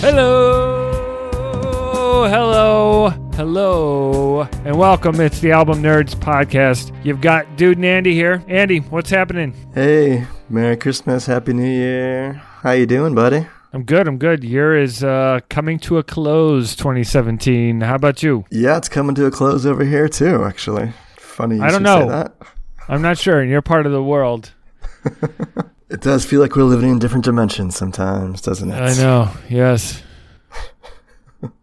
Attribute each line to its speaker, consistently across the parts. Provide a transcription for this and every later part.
Speaker 1: Hello, hello, hello, and welcome. It's the Album Nerds podcast. You've got Dude and Andy here. Andy, what's happening?
Speaker 2: Hey, Merry Christmas, Happy New Year. How you doing, buddy?
Speaker 1: I'm good. I'm good. Year is uh, coming to a close. 2017. How about you?
Speaker 2: Yeah, it's coming to a close over here too. Actually, funny. You
Speaker 1: I don't know.
Speaker 2: that.
Speaker 1: I'm not sure. You're part of the world,
Speaker 2: It does feel like we're living in different dimensions sometimes, doesn't it?
Speaker 1: I know. Yes.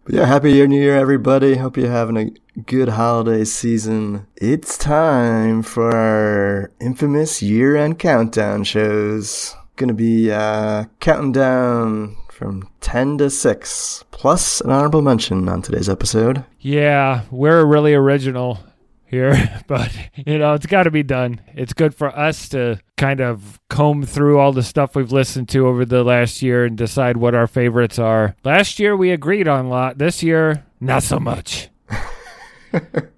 Speaker 2: Yeah, Happy Year, New Year, everybody. Hope you're having a good holiday season. It's time for our infamous year-end countdown shows. Gonna be uh, counting down from 10 to 6, plus an honorable mention on today's episode.
Speaker 1: Yeah, we're really original here, but you know, it's got to be done. It's good for us to kind of comb through all the stuff we've listened to over the last year and decide what our favorites are. Last year we agreed on a lot. This year, not so much.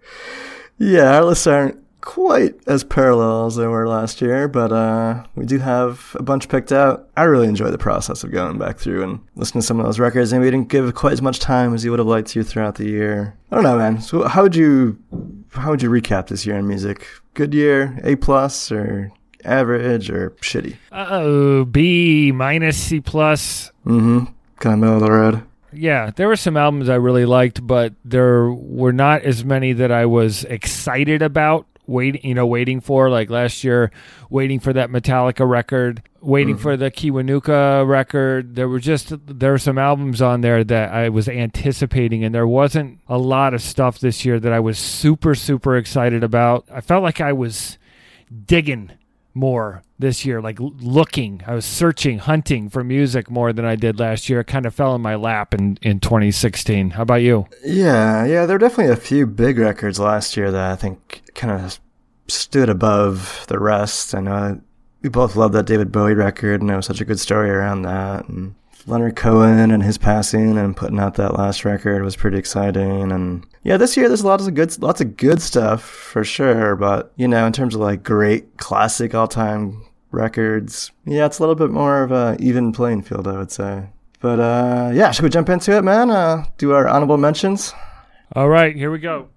Speaker 2: Yeah, our lists aren't quite as parallel as they were last year, but uh, we do have a bunch picked out. I really enjoy the process of going back through and listening to some of those records, and we didn't give quite as much time as you would have liked to throughout the year. I don't know, man. So, how would you how would you recap this year in music? Good year, A plus, or average, or shitty?
Speaker 1: Uh oh, B minus C plus.
Speaker 2: Mm-hmm. Kind of middle of the road.
Speaker 1: Yeah, there were some albums I really liked, but there were not as many that I was excited about. Waiting, you know, waiting for like last year, waiting for that Metallica record, waiting mm-hmm. for the Kiwanuka record. There were just there were some albums on there that I was anticipating, and there wasn't a lot of stuff this year that I was super super excited about. I felt like I was digging more this year, like looking. I was searching, hunting for music more than I did last year. It kind of fell in my lap in, in 2016. How about you?
Speaker 2: Yeah, yeah, there were definitely a few big records last year that I think kind of stood above the rest. I know uh, we both loved that David Bowie record, and it was such a good story around that. And Leonard Cohen and his passing and putting out that last record was pretty exciting. And yeah, this year there's lots of good, lots of good stuff for sure. But you know, in terms of like great classic all time records, yeah, it's a little bit more of a even playing field, I would say. But uh, yeah, should we jump into it, man? Uh, do our honorable mentions.
Speaker 1: All right, here we go.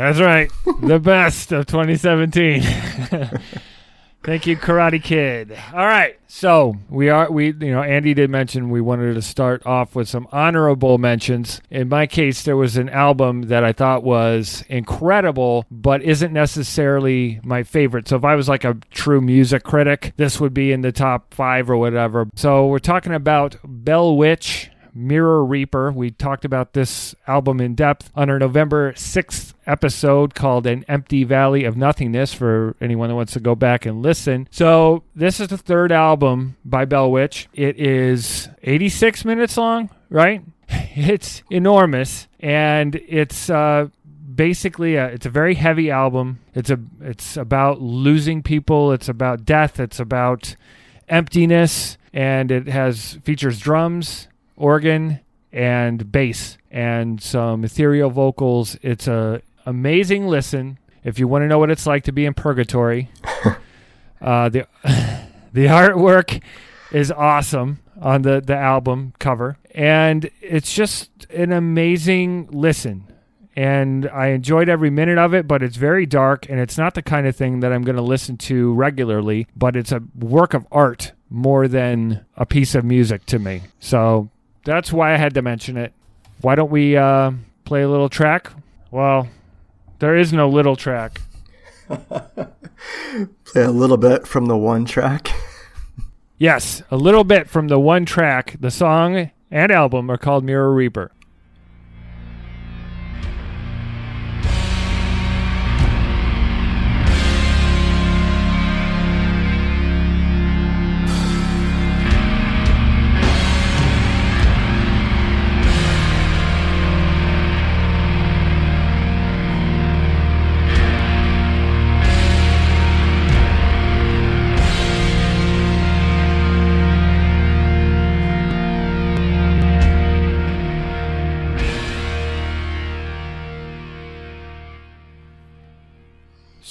Speaker 1: That's right. the best of 2017. Thank you, Karate Kid. All right. So we are we you know, Andy did mention we wanted to start off with some honorable mentions. In my case, there was an album that I thought was incredible, but isn't necessarily my favorite. So if I was like a true music critic, this would be in the top five or whatever. So we're talking about Bell Witch. Mirror Reaper. We talked about this album in depth on our November 6th episode called An Empty Valley of Nothingness for anyone that wants to go back and listen. So, this is the third album by Bell Witch. It is 86 minutes long, right? It's enormous and it's uh basically a, it's a very heavy album. It's a it's about losing people, it's about death, it's about emptiness and it has features drums organ and bass and some ethereal vocals. It's a amazing listen. If you want to know what it's like to be in purgatory, uh, the the artwork is awesome on the the album cover, and it's just an amazing listen. And I enjoyed every minute of it, but it's very dark, and it's not the kind of thing that I'm going to listen to regularly. But it's a work of art more than a piece of music to me. So that's why I had to mention it. Why don't we uh, play a little track? Well, there is no little track.
Speaker 2: Play a little bit from the one track.
Speaker 1: Yes, a little bit from the one track. The song and album are called Mirror Reaper.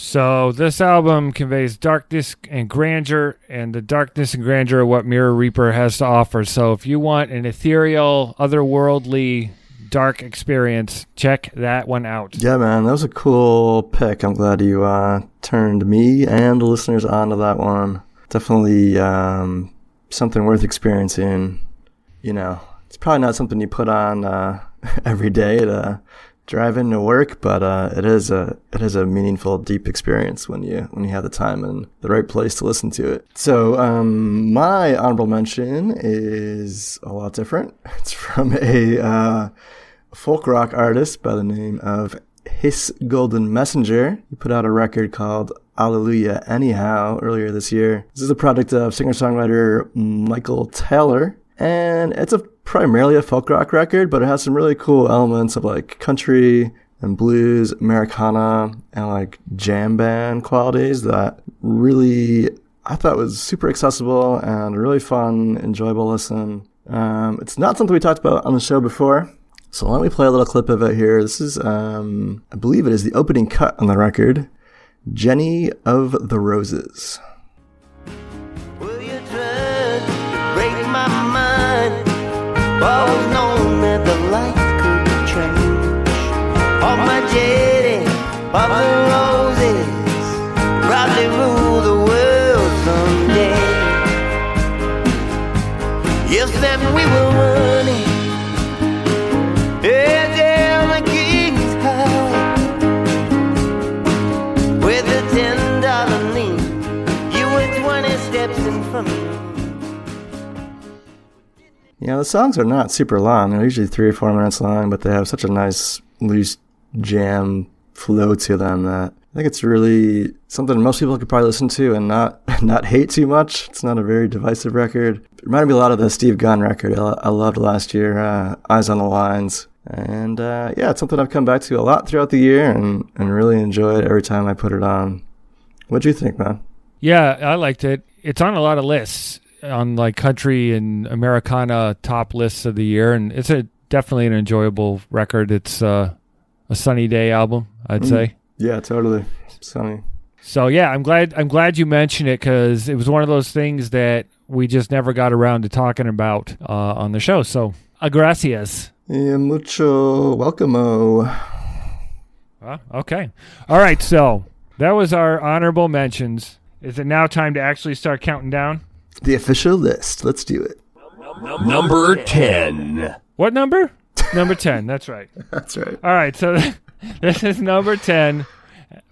Speaker 1: So this album conveys darkness and grandeur, and the darkness and grandeur are what Mirror Reaper has to offer. So if you want an ethereal, otherworldly, dark experience, check that one out.
Speaker 2: Yeah, man, that was a cool pick. I'm glad you uh, turned me and the listeners onto that one. Definitely um, something worth experiencing. You know, it's probably not something you put on uh, every day to drive into work, but uh, it is a it is a meaningful, deep experience when you when you have the time and the right place to listen to it. So um, my honorable mention is a lot different. It's from a uh, folk rock artist by the name of His Golden Messenger. He put out a record called Hallelujah Anyhow earlier this year. This is a product of singer-songwriter Michael Taylor, and it's a primarily a folk rock record, but it has some really cool elements of like country and blues, Americana, and like jam band qualities that really I thought was super accessible and really fun, enjoyable listen. Um, it's not something we talked about on the show before, so let me play a little clip of it here. This is, um, I believe it is the opening cut on the record, Jenny of the Roses.
Speaker 3: Always known that the light could change. On my jetty, of the roses, probably rule the world someday. Yes, then we were Yeah, the
Speaker 2: songs are not super long. They're usually three or four minutes long, but they have such a nice loose jam flow to them that I think it's really something most people could probably listen to and not not hate too much. It's not a very divisive record. It reminded me a lot of the Steve Gunn record I, loved last year, uh, Eyes on the Lines. And uh, yeah, it's something I've come back to a lot throughout the year and, and really enjoyed every time I put it on. What'd you think, man?
Speaker 1: Yeah, I liked it. It's on a lot of lists on like country and Americana top lists of the year, and it's a definitely an enjoyable record. It's uh, a sunny day album, I'd
Speaker 2: Mm.
Speaker 1: say.
Speaker 2: Yeah, totally. Sunny.
Speaker 1: So yeah, I'm glad I'm glad you mentioned it because it was one of those things that we just never got around to talking about uh, on the show. So, gracias.
Speaker 2: Yeah, mucho welcome.
Speaker 1: Uh, okay, all right. So that was our honorable mentions. Is it now time to actually start counting down?
Speaker 2: The official list. Let's do it.
Speaker 4: Number 10.
Speaker 1: What number? number ten. That's right.
Speaker 2: That's right.
Speaker 1: All right, so this is number 10.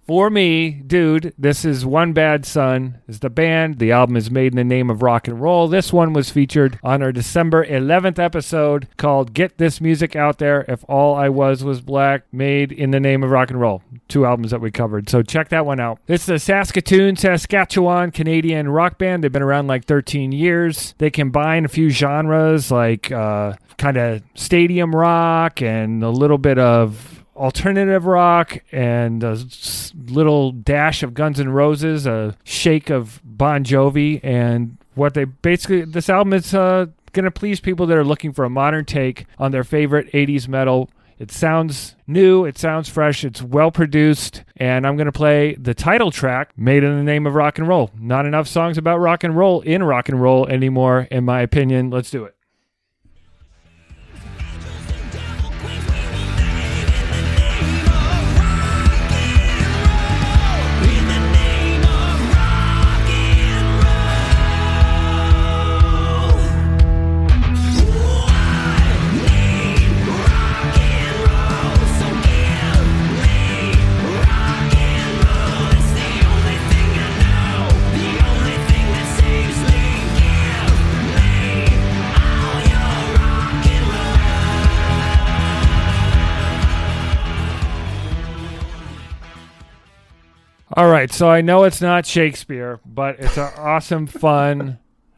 Speaker 1: For me, dude, this is One Bad Son is the band. The album is made in the name of rock and roll. This one was featured on our December 11th episode called Get This Music Out There If All I Was Was Black, made in the name of rock and roll. Two albums that we covered. So check that one out. It's a Saskatoon, Saskatchewan Canadian rock band. They've been around like 13 years. They combine a few genres like uh, kind of stadium rock and a little bit of alternative rock and a little dash of Guns N' Roses, a shake of Bon Jovi, and what they basically this album is uh, gonna please people that are looking for a modern take on their favorite '80s metal. It sounds new, it sounds fresh, it's well produced, and I'm gonna play the title track, made in the name of rock and roll. Not enough songs about rock and roll in rock and roll anymore, in my opinion. Let's do it. All right, so I know it's not Shakespeare, but it's an awesome, fun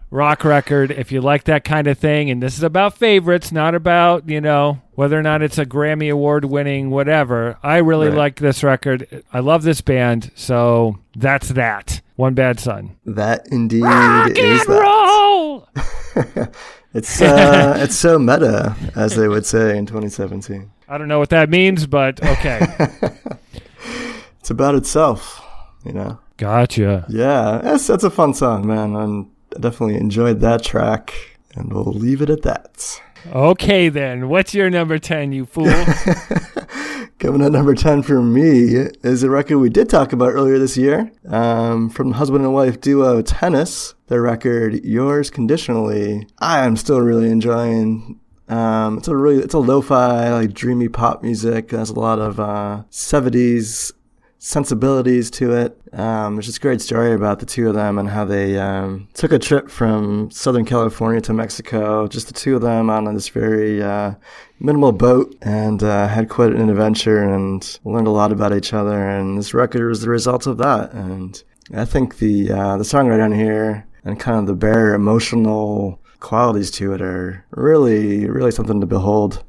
Speaker 1: rock record if you like that kind of thing. And this is about favorites, not about, you know, whether or not it's a Grammy Award winning whatever. I really
Speaker 2: Right.
Speaker 1: like this record. I love this band. So that's that. One Bad Son.
Speaker 2: That indeed
Speaker 1: Rock
Speaker 2: is
Speaker 1: and
Speaker 2: that.
Speaker 1: roll!
Speaker 2: It's uh, it's so meta, as they would say in 2017.
Speaker 1: I don't know what that means, but okay.
Speaker 2: It's about itself. You know.
Speaker 1: Gotcha.
Speaker 2: Yeah, that's that's a fun song, man. I definitely enjoyed that track, and we'll leave it at that.
Speaker 1: Okay, then. What's your number 10, you fool?
Speaker 2: Coming at number 10 for me is a record we did talk about earlier this year um, from husband and wife duo Tennis. Their record, Yours Conditionally. I am still really enjoying. Um, it's a really, it's a lo-fi, like dreamy pop music. It has a lot of uh, 70s sensibilities to it. Um, there's this great story about the two of them and how they um, took a trip from Southern California to Mexico, just the two of them on this very uh, minimal boat, and uh, had quite an adventure and learned a lot about each other. And this record was the result of that. And I think the uh, the songwriting on here and kind of the bare emotional qualities to it are really, really something to behold.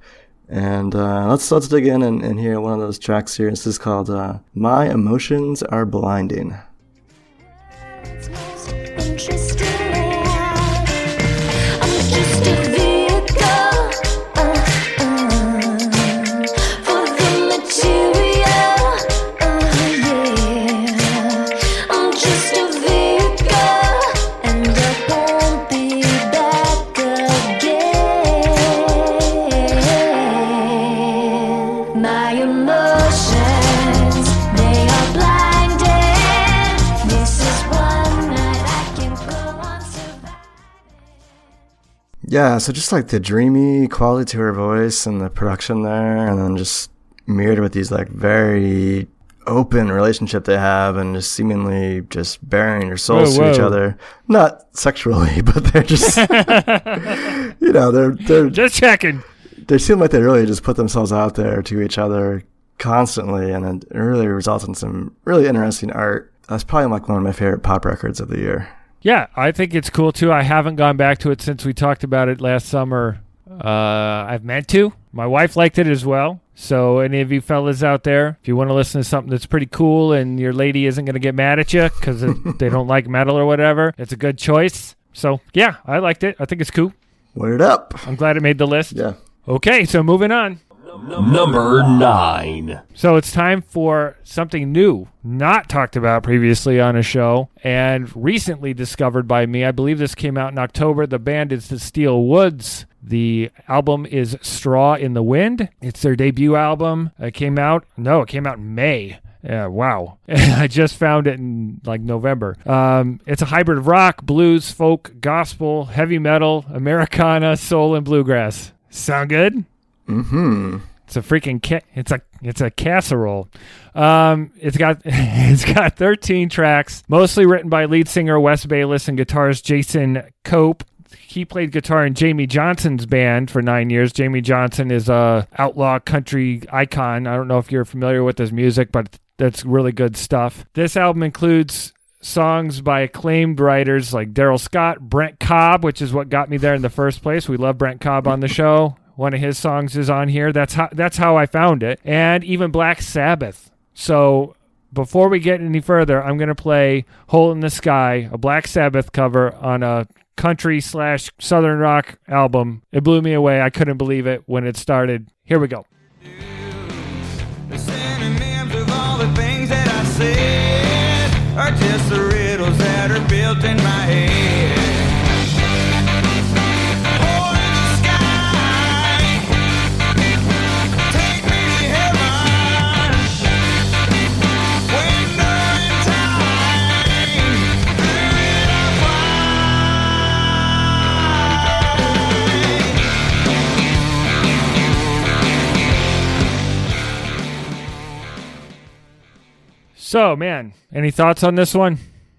Speaker 2: And uh, let's let's dig in and, and hear one of those tracks here. This is called uh, "My Emotions Are Blinding." So just like the dreamy quality to her voice and the production there, and then just mirrored with these like very open relationship they have, and just seemingly just bearing their souls
Speaker 1: Whoa,
Speaker 2: to each other, not sexually, but they're just, you know, they're they're
Speaker 1: Just checking.
Speaker 2: they seem like they really just put themselves out there to each other constantly, and it really results in some really interesting art. That's probably like one of my favorite pop records of the year.
Speaker 1: Yeah, I think it's cool too. I haven't gone back to it since we talked about it last summer. Uh, I've meant to. My wife liked it as well. So, any of you fellas out there, if you want to listen to something that's pretty cool and your lady isn't going to get mad at you because they don't like metal or whatever, it's a good choice. So, yeah, I liked it. I think it's cool.
Speaker 2: Word up!
Speaker 1: I'm glad it made the list.
Speaker 2: Yeah.
Speaker 1: Okay, so moving on.
Speaker 4: Number 9.
Speaker 1: So it's time for something new, not talked about previously on a show, and recently discovered by me. I believe this came out in October. The band is the Steel Woods. The album is Straw in the Wind. It's their debut album. It came out, no, it came out in May. Yeah, wow. I just found it in like November. Um, it's a hybrid of rock, blues, folk, gospel, heavy metal, Americana, soul, and bluegrass. Sound good?
Speaker 2: Hmm.
Speaker 1: It's a freaking ca- it's a it's a casserole. Um, it's got it's got 13 tracks, mostly written by lead singer Wes Bayliss and guitarist Jason Cope. He played guitar in Jamey Johnson's band for nine years. Jamie Johnson is a outlaw country icon. I don't know if you're familiar with his music, but that's really good stuff. This album includes songs by acclaimed writers like Darrell Scott, Brent Cobb, which is what got me there in the first place. We love Brent Cobb on the show. One of his songs is on here. That's how that's how I found it. And even Black Sabbath. So before we get any further, I'm gonna play "Hole in the Sky," a Black Sabbath cover on a country slash southern rock album. It blew me away. I couldn't believe it when it started. Here we go.
Speaker 5: Are just the riddles that are built in
Speaker 1: So, man, any thoughts on this one?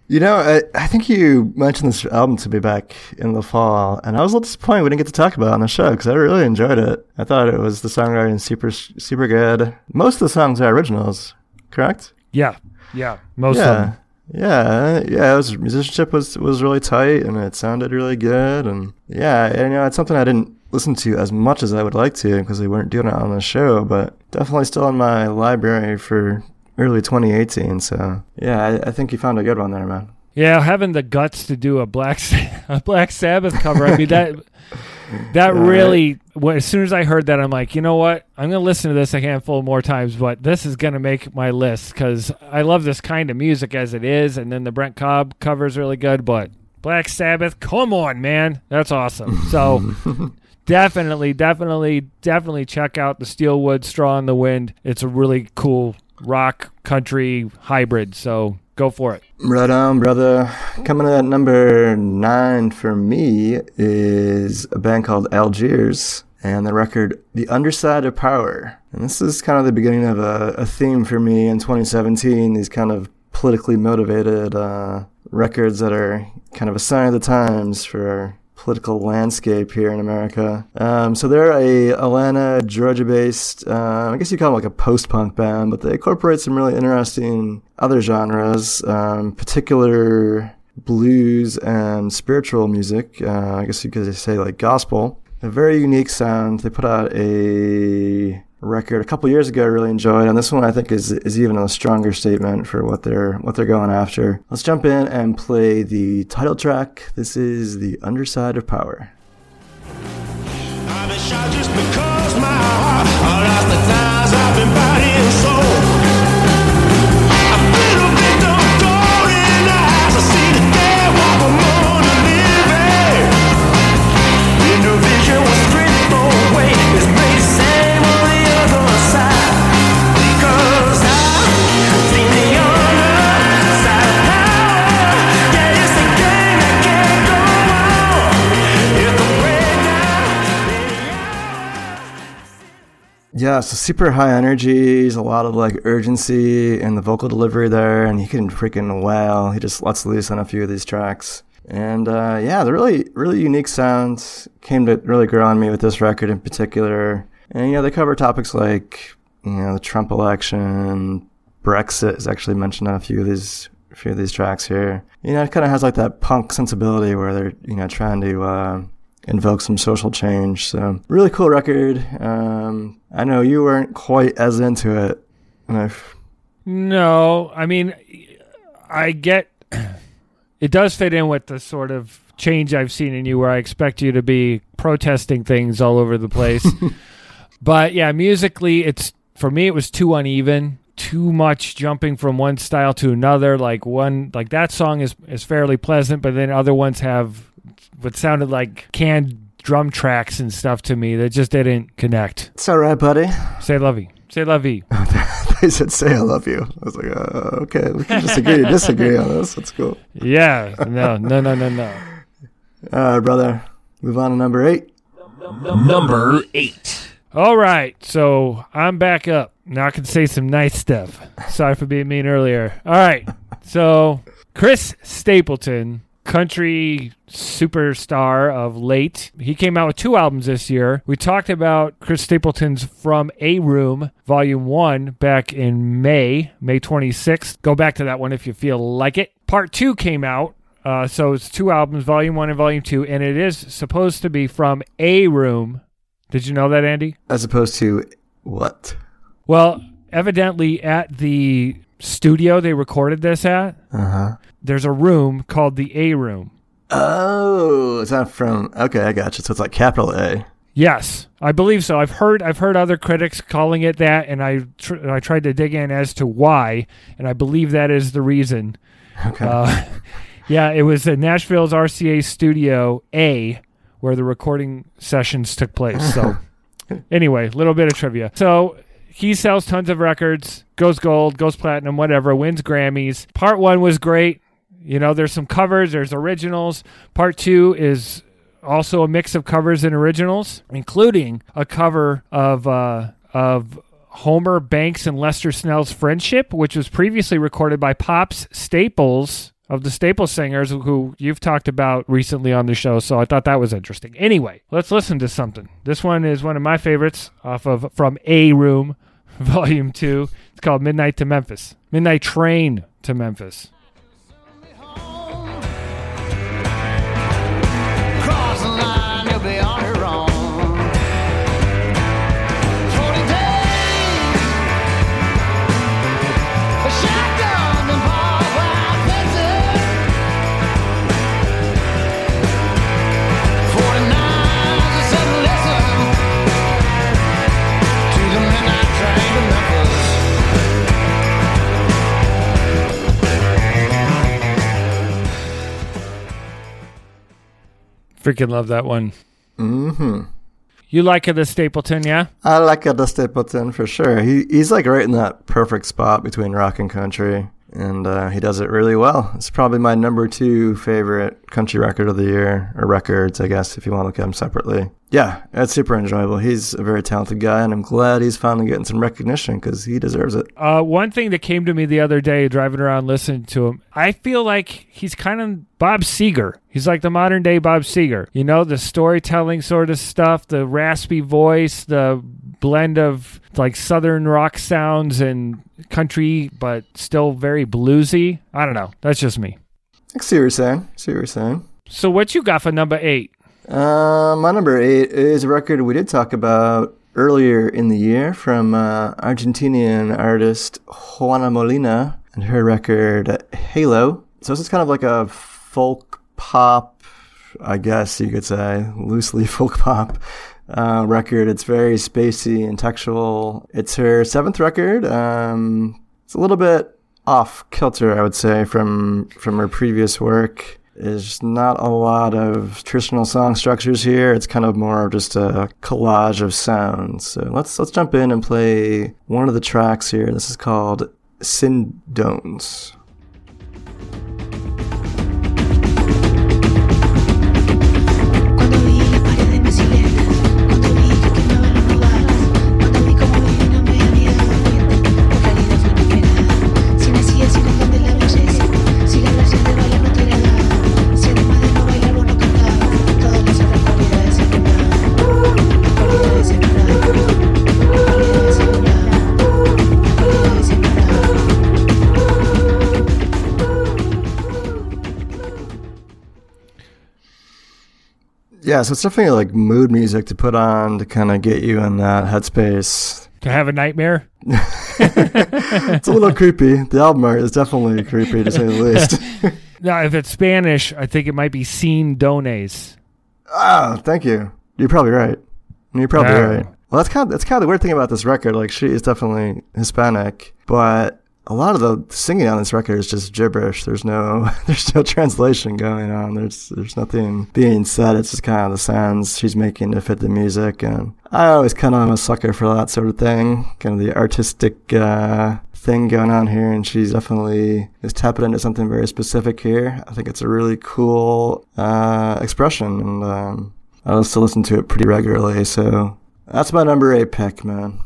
Speaker 2: You know, I, I think you mentioned this album to be back in the fall, and I was a little disappointed we didn't get to talk about it on the show because I really enjoyed it. I thought it was the songwriting super super good. Most of the songs are originals, correct?
Speaker 1: Yeah, yeah, most of
Speaker 2: yeah,
Speaker 1: them.
Speaker 2: yeah, yeah. It was musicianship was was really tight, and it sounded really good, and yeah, and, you know, it's something I didn't listen to as much as I would like to because they weren't doing it on the show, but definitely still in my library for early 2018. So yeah, I, I think you found a good one there, man.
Speaker 1: Yeah, having the guts to do a black a Black Sabbath cover. I mean that that
Speaker 2: All
Speaker 1: really, well, as soon as I heard that, I'm like, you know what? I'm going to listen to this a handful more times, but this is going to make my list because I love this kind of music as it is. And then the Brent Cobb cover is really good, but Black Sabbath, come on, man. That's awesome. So definitely, definitely, definitely check out the Steelwood Straw in the Wind. It's a really cool rock country hybrid. So go for it.
Speaker 2: Right on, brother. Coming in at number nine for me is a band called Algiers and the record The Underside of Power. And this is kind of the beginning of a, a theme for me in 2017. These kind of politically motivated uh, records that are kind of a sign of the times for political landscape here in America. Um, so they're a Atlanta, Georgia-based, uh, I guess you call them like a post-punk band, but they incorporate some really interesting other genres, um, particular blues and spiritual music. Uh, I guess you could say like gospel. A very unique sound. They put out a record a couple years ago I really enjoyed and this one I think is is even a stronger statement for what they're what they're going after. Let's jump in and play the title track. This is The Underside of Power.
Speaker 6: Yeah,
Speaker 2: so super high energy. A lot of like urgency in the vocal delivery there, and he can freaking wail. He just lets loose on a few of these tracks. And uh, yeah, the really, really unique sounds came to really grow on me with this record in particular. And know, they cover topics like you know the Trump election, Brexit is actually mentioned on a few of these, few of these tracks here. You know, it kind of has like that punk sensibility where they're you know trying to. Uh, invoke some social change. So really cool record. Um, I know you weren't quite as into it. And I've,
Speaker 1: No, I mean, I get it does fit in with the sort of change I've seen in you where I expect you to be protesting things all over the place. but yeah, musically, it's for me, it was too uneven. Too much jumping from one style to another. Like one, like that song is is fairly pleasant, but then other ones have what sounded like canned drum tracks and stuff to me that just didn't connect.
Speaker 2: it's all right, buddy.
Speaker 1: Say lovey, say lovey.
Speaker 2: they said, "Say I love you." I was like, uh, "Okay, we can disagree to disagree on this. That's cool."
Speaker 1: Yeah, no, no, no, no, no.
Speaker 2: All right, brother. Move on to number eight.
Speaker 4: Number 8.
Speaker 1: All right, so I'm back up. Now I can say some nice stuff. Sorry for being mean earlier. All right, so Chris Stapleton, country superstar of late, he came out with two albums this year. We talked about Chris Stapleton's From A Room, Volume 1, back in May, May 26th. Go back to that one if you feel like it. Part 2 came out uh, so it's two albums, Volume One and Volume Two, and it is supposed to be from a room. Did you know that, Andy?
Speaker 2: As opposed to what?
Speaker 1: Well, evidently at the studio they recorded this at,
Speaker 2: Uh huh.
Speaker 1: there's a room called the A room.
Speaker 2: Oh, it's not from. Okay, I got you. So it's like capital A.
Speaker 1: Yes, I believe so. I've heard I've heard other critics calling it that, and I tr- I tried to dig in as to why, and I believe that is the reason.
Speaker 2: Okay.
Speaker 1: Uh, yeah, it was at Nashville's RCA Studio A where the recording sessions took place. So, anyway, a little bit of trivia. So, he sells tons of records, goes gold, goes platinum, whatever, wins Grammys. Part one was great. You know, there's some covers, there's originals. Part two is also a mix of covers and originals, including a cover of uh, of Homer Banks and Lester Snell's Friendship, which was previously recorded by Pops Staples of the staple Singers, who you've talked about recently on the show. So I thought that was interesting. Anyway, let's listen to something. This one is one of my favorites off of From A Room, Volume 2. It's called Midnight to Memphis. Midnight Train to Memphis. Freaking love that one.
Speaker 2: hmm
Speaker 1: You like it, the Stapleton, yeah?
Speaker 2: I like Ed Stapleton for sure. He he's like right in that perfect spot between rock and country, and uh, he does it really well. It's probably my number two favorite country record of the year, or records, I guess, if you want to look at them separately. Yeah, it's super enjoyable. He's a very talented guy, and I'm glad he's finally getting some recognition because he deserves it.
Speaker 1: Uh, one thing that came to me the other day, driving around listening to him, I feel like he's kind of Bob Seger. He's like the modern day Bob Seger. You know, the storytelling sort of stuff, the raspy voice, the blend of like southern rock sounds and country, but still very bluesy. I don't know. That's just me.
Speaker 2: I see what you're saying. see what you're saying.
Speaker 1: So, what you got for number eight?
Speaker 2: Uh, my number eight is a record we did talk about earlier in the year from uh, Argentinian artist Juana Molina and her record Halo. So this is kind of like a folk pop, I guess you could say, loosely folk pop uh, record. It's very spacey and textual. It's her seventh record. Um, it's a little bit off kilter, I would say, from from her previous work. There's not a lot of traditional song structures here. It's kind of more just a collage of sounds. So let's let's jump in and play one of the tracks here. This is called Sindones. Yeah, so it's definitely like mood music to put on to kind of get you in that headspace.
Speaker 1: To have a nightmare?
Speaker 2: It's a little creepy. The album art is definitely creepy to say the least.
Speaker 1: now, if it's Spanish, I think it might be Sin Dones.
Speaker 2: Ah, thank you. You're probably right. You're probably
Speaker 1: Yeah.
Speaker 2: right. Well, that's kind of that's kind of the weird thing about this record. Like, she is definitely Hispanic, but a lot of the singing on this record is just gibberish. There's no there's no translation going on. There's there's nothing being said. It's just kind of the sounds she's making to fit the music, and I always kind of am a sucker for that sort of thing. Kind of the artistic uh, thing going on here, and she's definitely is tapping into something very specific here. I think it's a really cool uh, expression, and um, I to listen to it pretty regularly. So that's my number eight pick, man.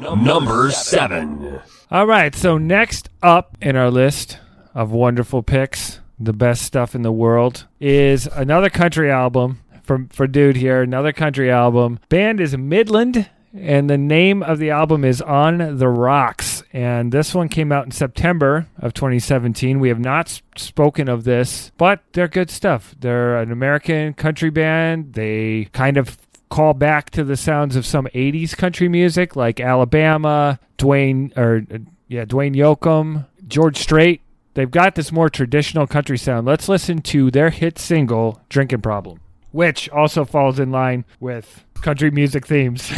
Speaker 4: Number seven.
Speaker 1: All right, so next up in our list of wonderful picks, the best stuff in the world, is another country album from for dude here, another country album. Band is Midland and the name of the album is On the Rocks. And this one came out in September of 2017. We have not spoken of this, but they're good stuff. They're an American country band. They kind of call back to the sounds of some 80s country music like Alabama, Dwayne or yeah, Dwayne Yoakam, George Strait. They've got this more traditional country sound. Let's listen to their hit single Drinking Problem, which also falls in line with country music themes.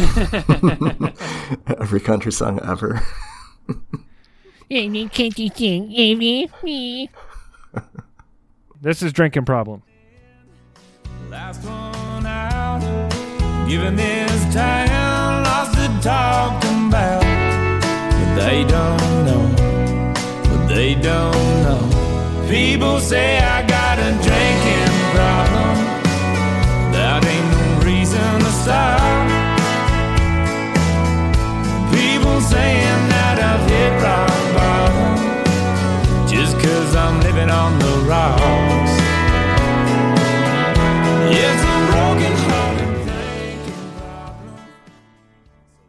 Speaker 2: Every country song ever.
Speaker 1: this is Drinking Problem.
Speaker 5: Last one out. Given this town, lots to talk about. But they don't know. But they don't know. People say I got a drinking problem. That ain't no reason to stop. People saying that I've hit rock bottom. Just cause I'm living on the rocks. It's a broken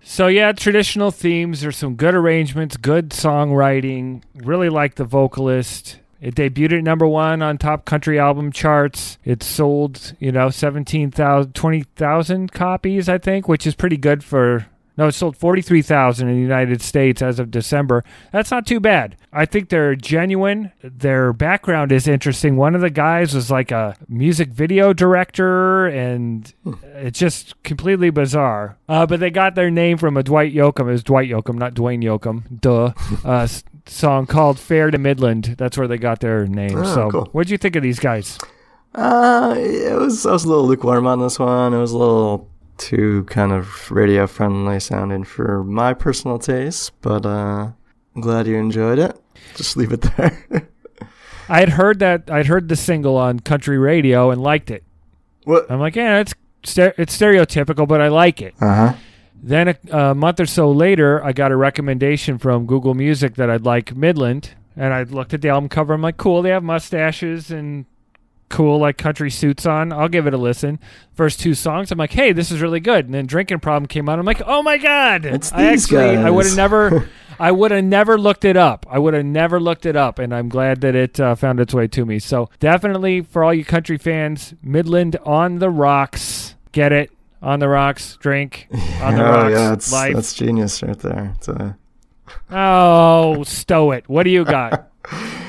Speaker 1: So yeah, traditional themes. There's some good arrangements, good songwriting. Really like the vocalist. It debuted at number one on top country album charts. It sold, you know, 17,000, 20,000 copies, I think, which is pretty good for. No, it sold 43,000 in the United States as of December. That's not too bad. I think they're genuine. Their background is interesting. One of the guys was like a music video director, and it's just completely bizarre. Uh, but they got their name from a Dwight Yoakam. It was Dwight Yoakam, not Dwayne Yoakam. Duh. uh, song called "Fair to Midland." That's where they got their name.
Speaker 2: Oh,
Speaker 1: so,
Speaker 2: cool.
Speaker 1: what'd you think of these guys?
Speaker 2: Uh, it was I was a little lukewarm on this one. It was a little too kind of radio friendly sounding for my personal taste, but uh, I'm glad you enjoyed it. Just leave it there.
Speaker 1: I had heard that I'd heard the single on country radio and liked it.
Speaker 2: what?
Speaker 1: I'm like, yeah, it's ster- it's stereotypical, but I like it.
Speaker 2: Uh huh.
Speaker 1: Then a, a month or so later, I got a recommendation from Google Music that I'd like Midland, and I looked at the album cover. I'm like, cool, they have mustaches and cool like country suits on. I'll give it a listen. First two songs, I'm like, hey, this is really good. And then Drinking Problem came out. I'm like, oh my god,
Speaker 2: It's
Speaker 1: I
Speaker 2: these
Speaker 1: actually, I would have never. I would have never looked it up. I would have never looked it up, and I'm glad that it uh, found its way to me. So definitely for all you country fans, Midland on the rocks. Get it on the rocks. Drink on the
Speaker 2: oh
Speaker 1: rocks.
Speaker 2: yeah, that's
Speaker 1: life.
Speaker 2: that's genius right there. A
Speaker 1: Oh, stow it. What do you got?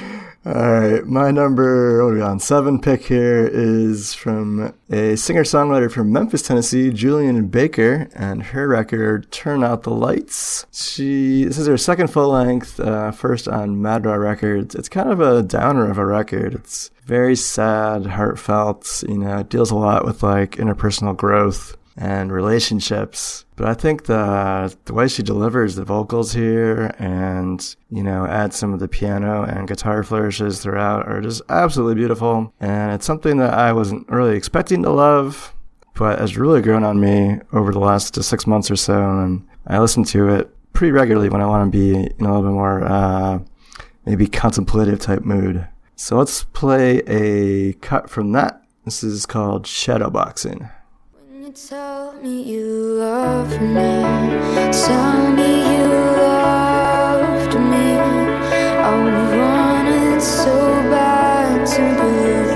Speaker 2: All right, my number we on seven pick here is from a singer songwriter from Memphis, Tennessee, Julien Baker, and her record "Turn Out the Lights." She this is her second full length, uh, first on Matador Records. It's kind of a downer of a record. It's very sad, heartfelt. You know, it deals a lot with like interpersonal growth and relationships. But I think the the way she delivers the vocals here and, you know, adds some of the piano and guitar flourishes throughout are just absolutely beautiful. And it's something that I wasn't really expecting to love, but has really grown on me over the last six months or so. And I listen to it pretty regularly when I want to be in a little bit more, uh, maybe contemplative type mood. So let's play a cut from that. This is called Shadowboxing.
Speaker 7: Tell me you love me, tell me you loved me. I so bad to believe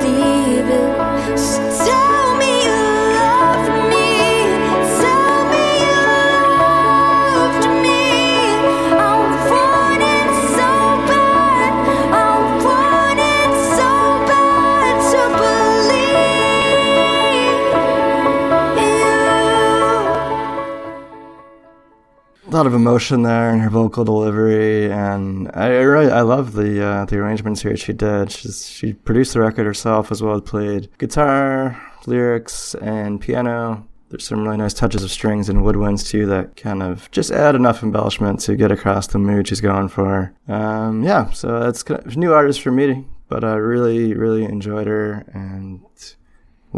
Speaker 2: a lot of emotion there in her vocal delivery, and I I really I love the uh, the arrangements here she did. She's she produced the record herself as well as played guitar, lyrics, and piano. There's some really nice touches of strings and woodwinds too that kind of just add enough embellishment to get across the mood she's going for. Um, yeah, so that's new artist for me, but I really really enjoyed her. And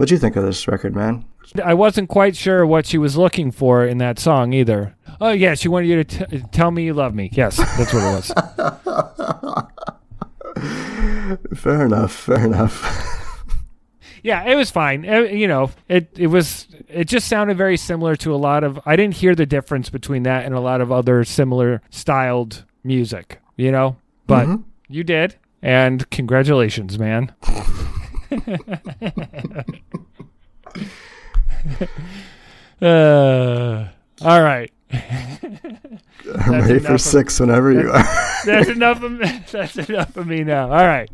Speaker 2: what'd you think of this record, man?
Speaker 1: I wasn't quite sure what she was looking for in that song either. Oh, yeah, she wanted you to t- tell me you love me. Yes, that's what it was.
Speaker 2: Fair enough. Fair enough.
Speaker 1: yeah, it was fine. Uh, you know, it it was it just sounded very similar to a lot of I didn't hear the difference between that and a lot of other similar styled music, you know? But
Speaker 2: Mhm.
Speaker 1: you did. And congratulations, man. uh, all right.
Speaker 2: I'm ready for
Speaker 1: enough of-
Speaker 2: six whenever you are.
Speaker 1: That's enough of me. That's enough of me now. All right.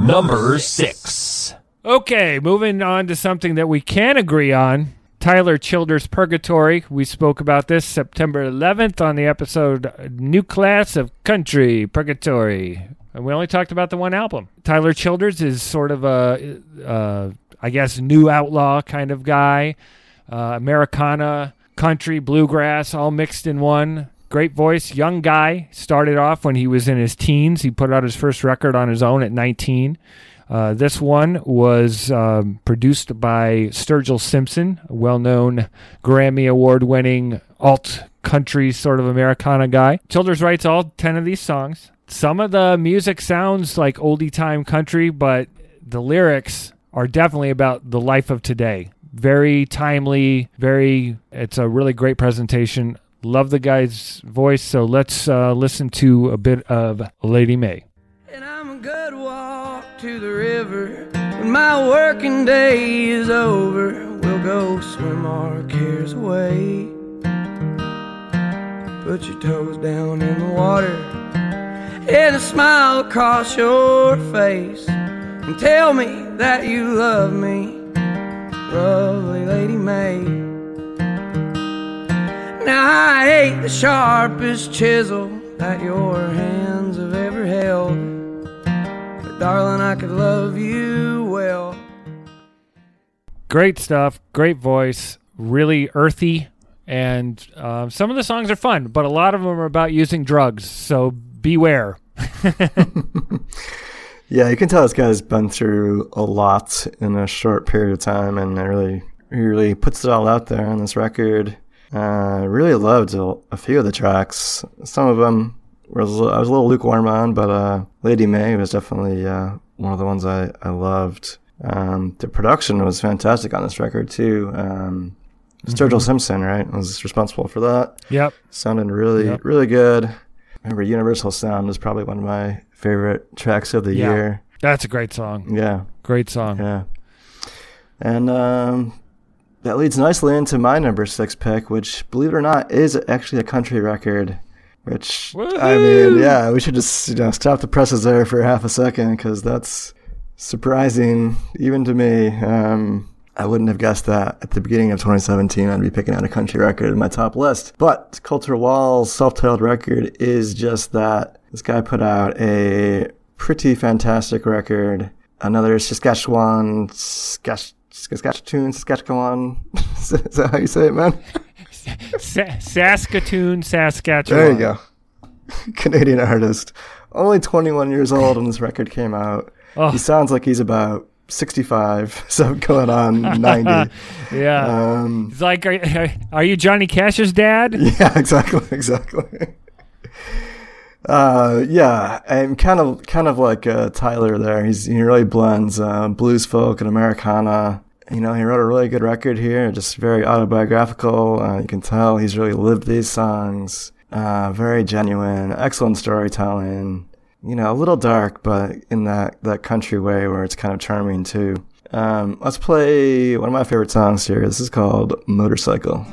Speaker 4: Number six.
Speaker 1: Okay, moving on to something that we can agree on. Tyler Childers' Purgatory. We spoke about this September 11th on the episode New Class of Country Purgatory. And we only talked about the one album. Tyler Childers is sort of a, uh, I guess, new outlaw kind of guy. Uh, Americana, country, bluegrass, all mixed in one. Great voice, young guy. Started off when he was in his teens. He put out his first record on his own at 19. Uh, this one was um, produced by Sturgill Simpson, a well known Grammy Award winning alt country sort of Americana guy. Childers writes all 10 of these songs. Some of the music sounds like oldie time country, but the lyrics are definitely about the life of today. Very timely, very, it's a really great presentation. Love the guy's voice, so let's uh, listen to a bit of Lady May.
Speaker 8: And I'm a good walk to the river. When my working day is over, we'll go swim our cares away. Put your toes down in the water and a smile across your face. And tell me that you love me, lovely Lady May. Now I ain't the sharpest chisel that your hands have ever held. But darling, I could love you well.
Speaker 1: Great stuff. Great voice. Really earthy. And uh, some of the songs are fun, but a lot of them are about using drugs. So beware.
Speaker 2: Yeah, you can tell this guy's been through a lot in a short period of time, and I really, really puts it all out there on this record. Uh, really loved a, a few of the tracks. Some of them little- I was a little lukewarm on, but uh, Lady May was definitely uh, one of the ones I, I loved. Um, the production was fantastic on this record too. Um, Sturgill Simpson, right, was responsible for that.
Speaker 1: Yep.
Speaker 2: Sounded really,
Speaker 1: Yep.
Speaker 2: really good. Remember, Universal Sound is probably one of my favorite tracks of the
Speaker 1: Yeah.
Speaker 2: year.
Speaker 1: That's a great song.
Speaker 2: Yeah,
Speaker 1: Great song.
Speaker 2: yeah. And um, that leads nicely into my number six pick, which, believe it or not, is actually a country record. Which I mean, yeah, we should just you know stop the presses there for half a second because that's surprising even to me. Um, I wouldn't have guessed that at the beginning of 2017 I'd be picking out a country record in my top list. But Colter Wall's self-titled record is just that. This guy put out a pretty fantastic record. Another Saskatchewan, Saskatch- Saskatchewan, Saskatchewan. is that how you say it, man?
Speaker 1: Sa- Saskatoon, Saskatchewan.
Speaker 2: There you go. Canadian artist. Only 21 years old when this record came out.
Speaker 1: Oh.
Speaker 2: He sounds like he's about 65, so going on 90.
Speaker 1: Yeah.
Speaker 2: Um,
Speaker 1: it's like, are, are you Johnny Cash's dad?
Speaker 2: yeah, exactly, exactly. Uh, yeah, and kind of, kind of like uh, Tyler there. He's he really blends uh, blues folk and Americana. You know, he wrote a really good record here, just very autobiographical. Uh, you can tell he's really lived these songs. Uh, very genuine, excellent storytelling. You know, a little dark, but in that that country way where it's kind of charming too. Um, let's play one of my favorite songs here. This is called Motorcycle.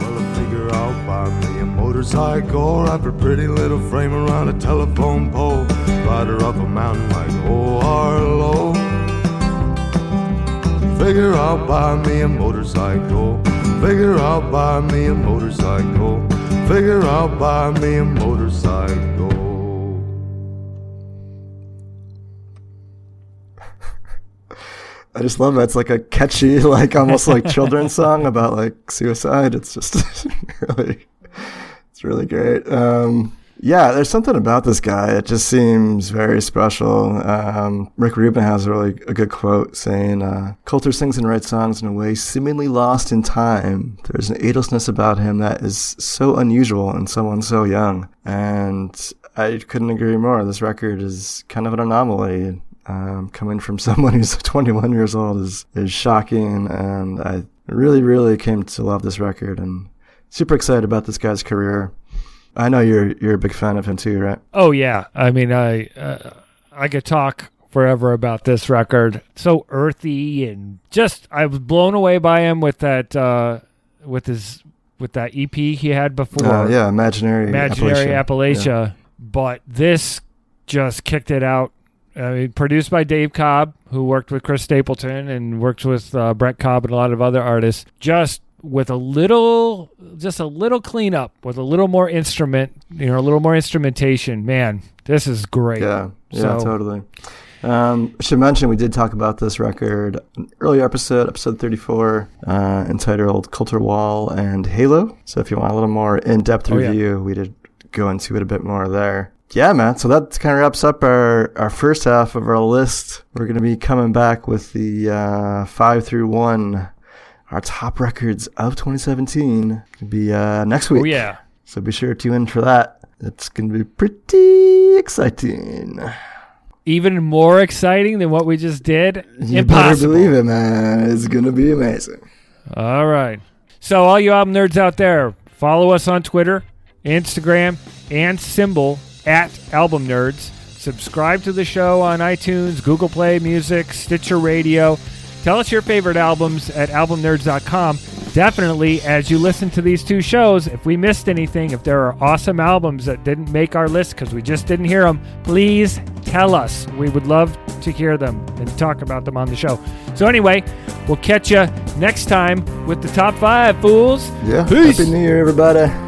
Speaker 6: Well, I figure I'll buy me a motorcycle, wrap her pretty little frame around a telephone pole, ride her up a mountain like oh Harlow. Figure I'll buy me a motorcycle. Figure I'll buy me a motorcycle. Figure I'll buy me a motorcycle.
Speaker 2: I just love that. It's like a catchy, like almost like children's song about like suicide. It's just really, it's really great. Um, yeah, there's something about this guy. It just seems very special. Um, Rick Rubin has a really a good quote saying, uh, "Colter sings and writes songs in a way seemingly lost in time. There's an agelessness about him that is so unusual in someone so young." And I couldn't agree more. This record is kind of an anomaly um, coming from someone who's 21 years old is is shocking, and I really, really came to love this record and super excited about this guy's career. I know you're you're a big fan of him too, right?
Speaker 1: Oh yeah, I mean, I uh, I could talk forever about this record. So earthy and just I was blown away by him with that uh, with his with that EP he had before.
Speaker 2: Uh, yeah, imaginary,
Speaker 1: Imaginary Appalachia.
Speaker 2: Yeah.
Speaker 1: But this just kicked it out. I mean, produced by Dave Cobb, who worked with Chris Stapleton and worked with uh, Brent Cobb and a lot of other artists. Just with a little, just a little cleanup, with a little more instrument, you know, a little more instrumentation. Man, this is great.
Speaker 2: Yeah, yeah,
Speaker 1: So-
Speaker 2: totally. Um, I should mention we did talk about this record in an earlier episode, episode 34, uh, entitled Colter Wall and Halo. So if you want a little more in-depth
Speaker 1: Oh, yeah.
Speaker 2: review, we did go into it a bit more there. Yeah, man. So that kind of wraps up our, our first half of our list. We're going to be coming back with the uh, five through one, our top records of 2017. Could be uh, next week.
Speaker 1: Oh yeah.
Speaker 2: So be sure to tune in for that. It's going to be pretty exciting.
Speaker 1: Even more exciting than what we just did.
Speaker 2: You
Speaker 1: Impossible.
Speaker 2: better believe it, man. It's gonna be amazing.
Speaker 1: All right. So, all you album nerds out there, follow us on Twitter, Instagram, and symbol at Album Nerds. Subscribe to the show on iTunes, Google Play Music, Stitcher Radio. Tell us your favorite albums at albumnerds.com. Definitely, as you listen to these two shows, if we missed anything, if there are awesome albums that didn't make our list because we just didn't hear them, please tell us. We would love to hear them and talk about them on the show. So, anyway, we'll catch you next time with the top five, fools.
Speaker 2: Yeah.
Speaker 1: Peace.
Speaker 2: Happy New Year, everybody.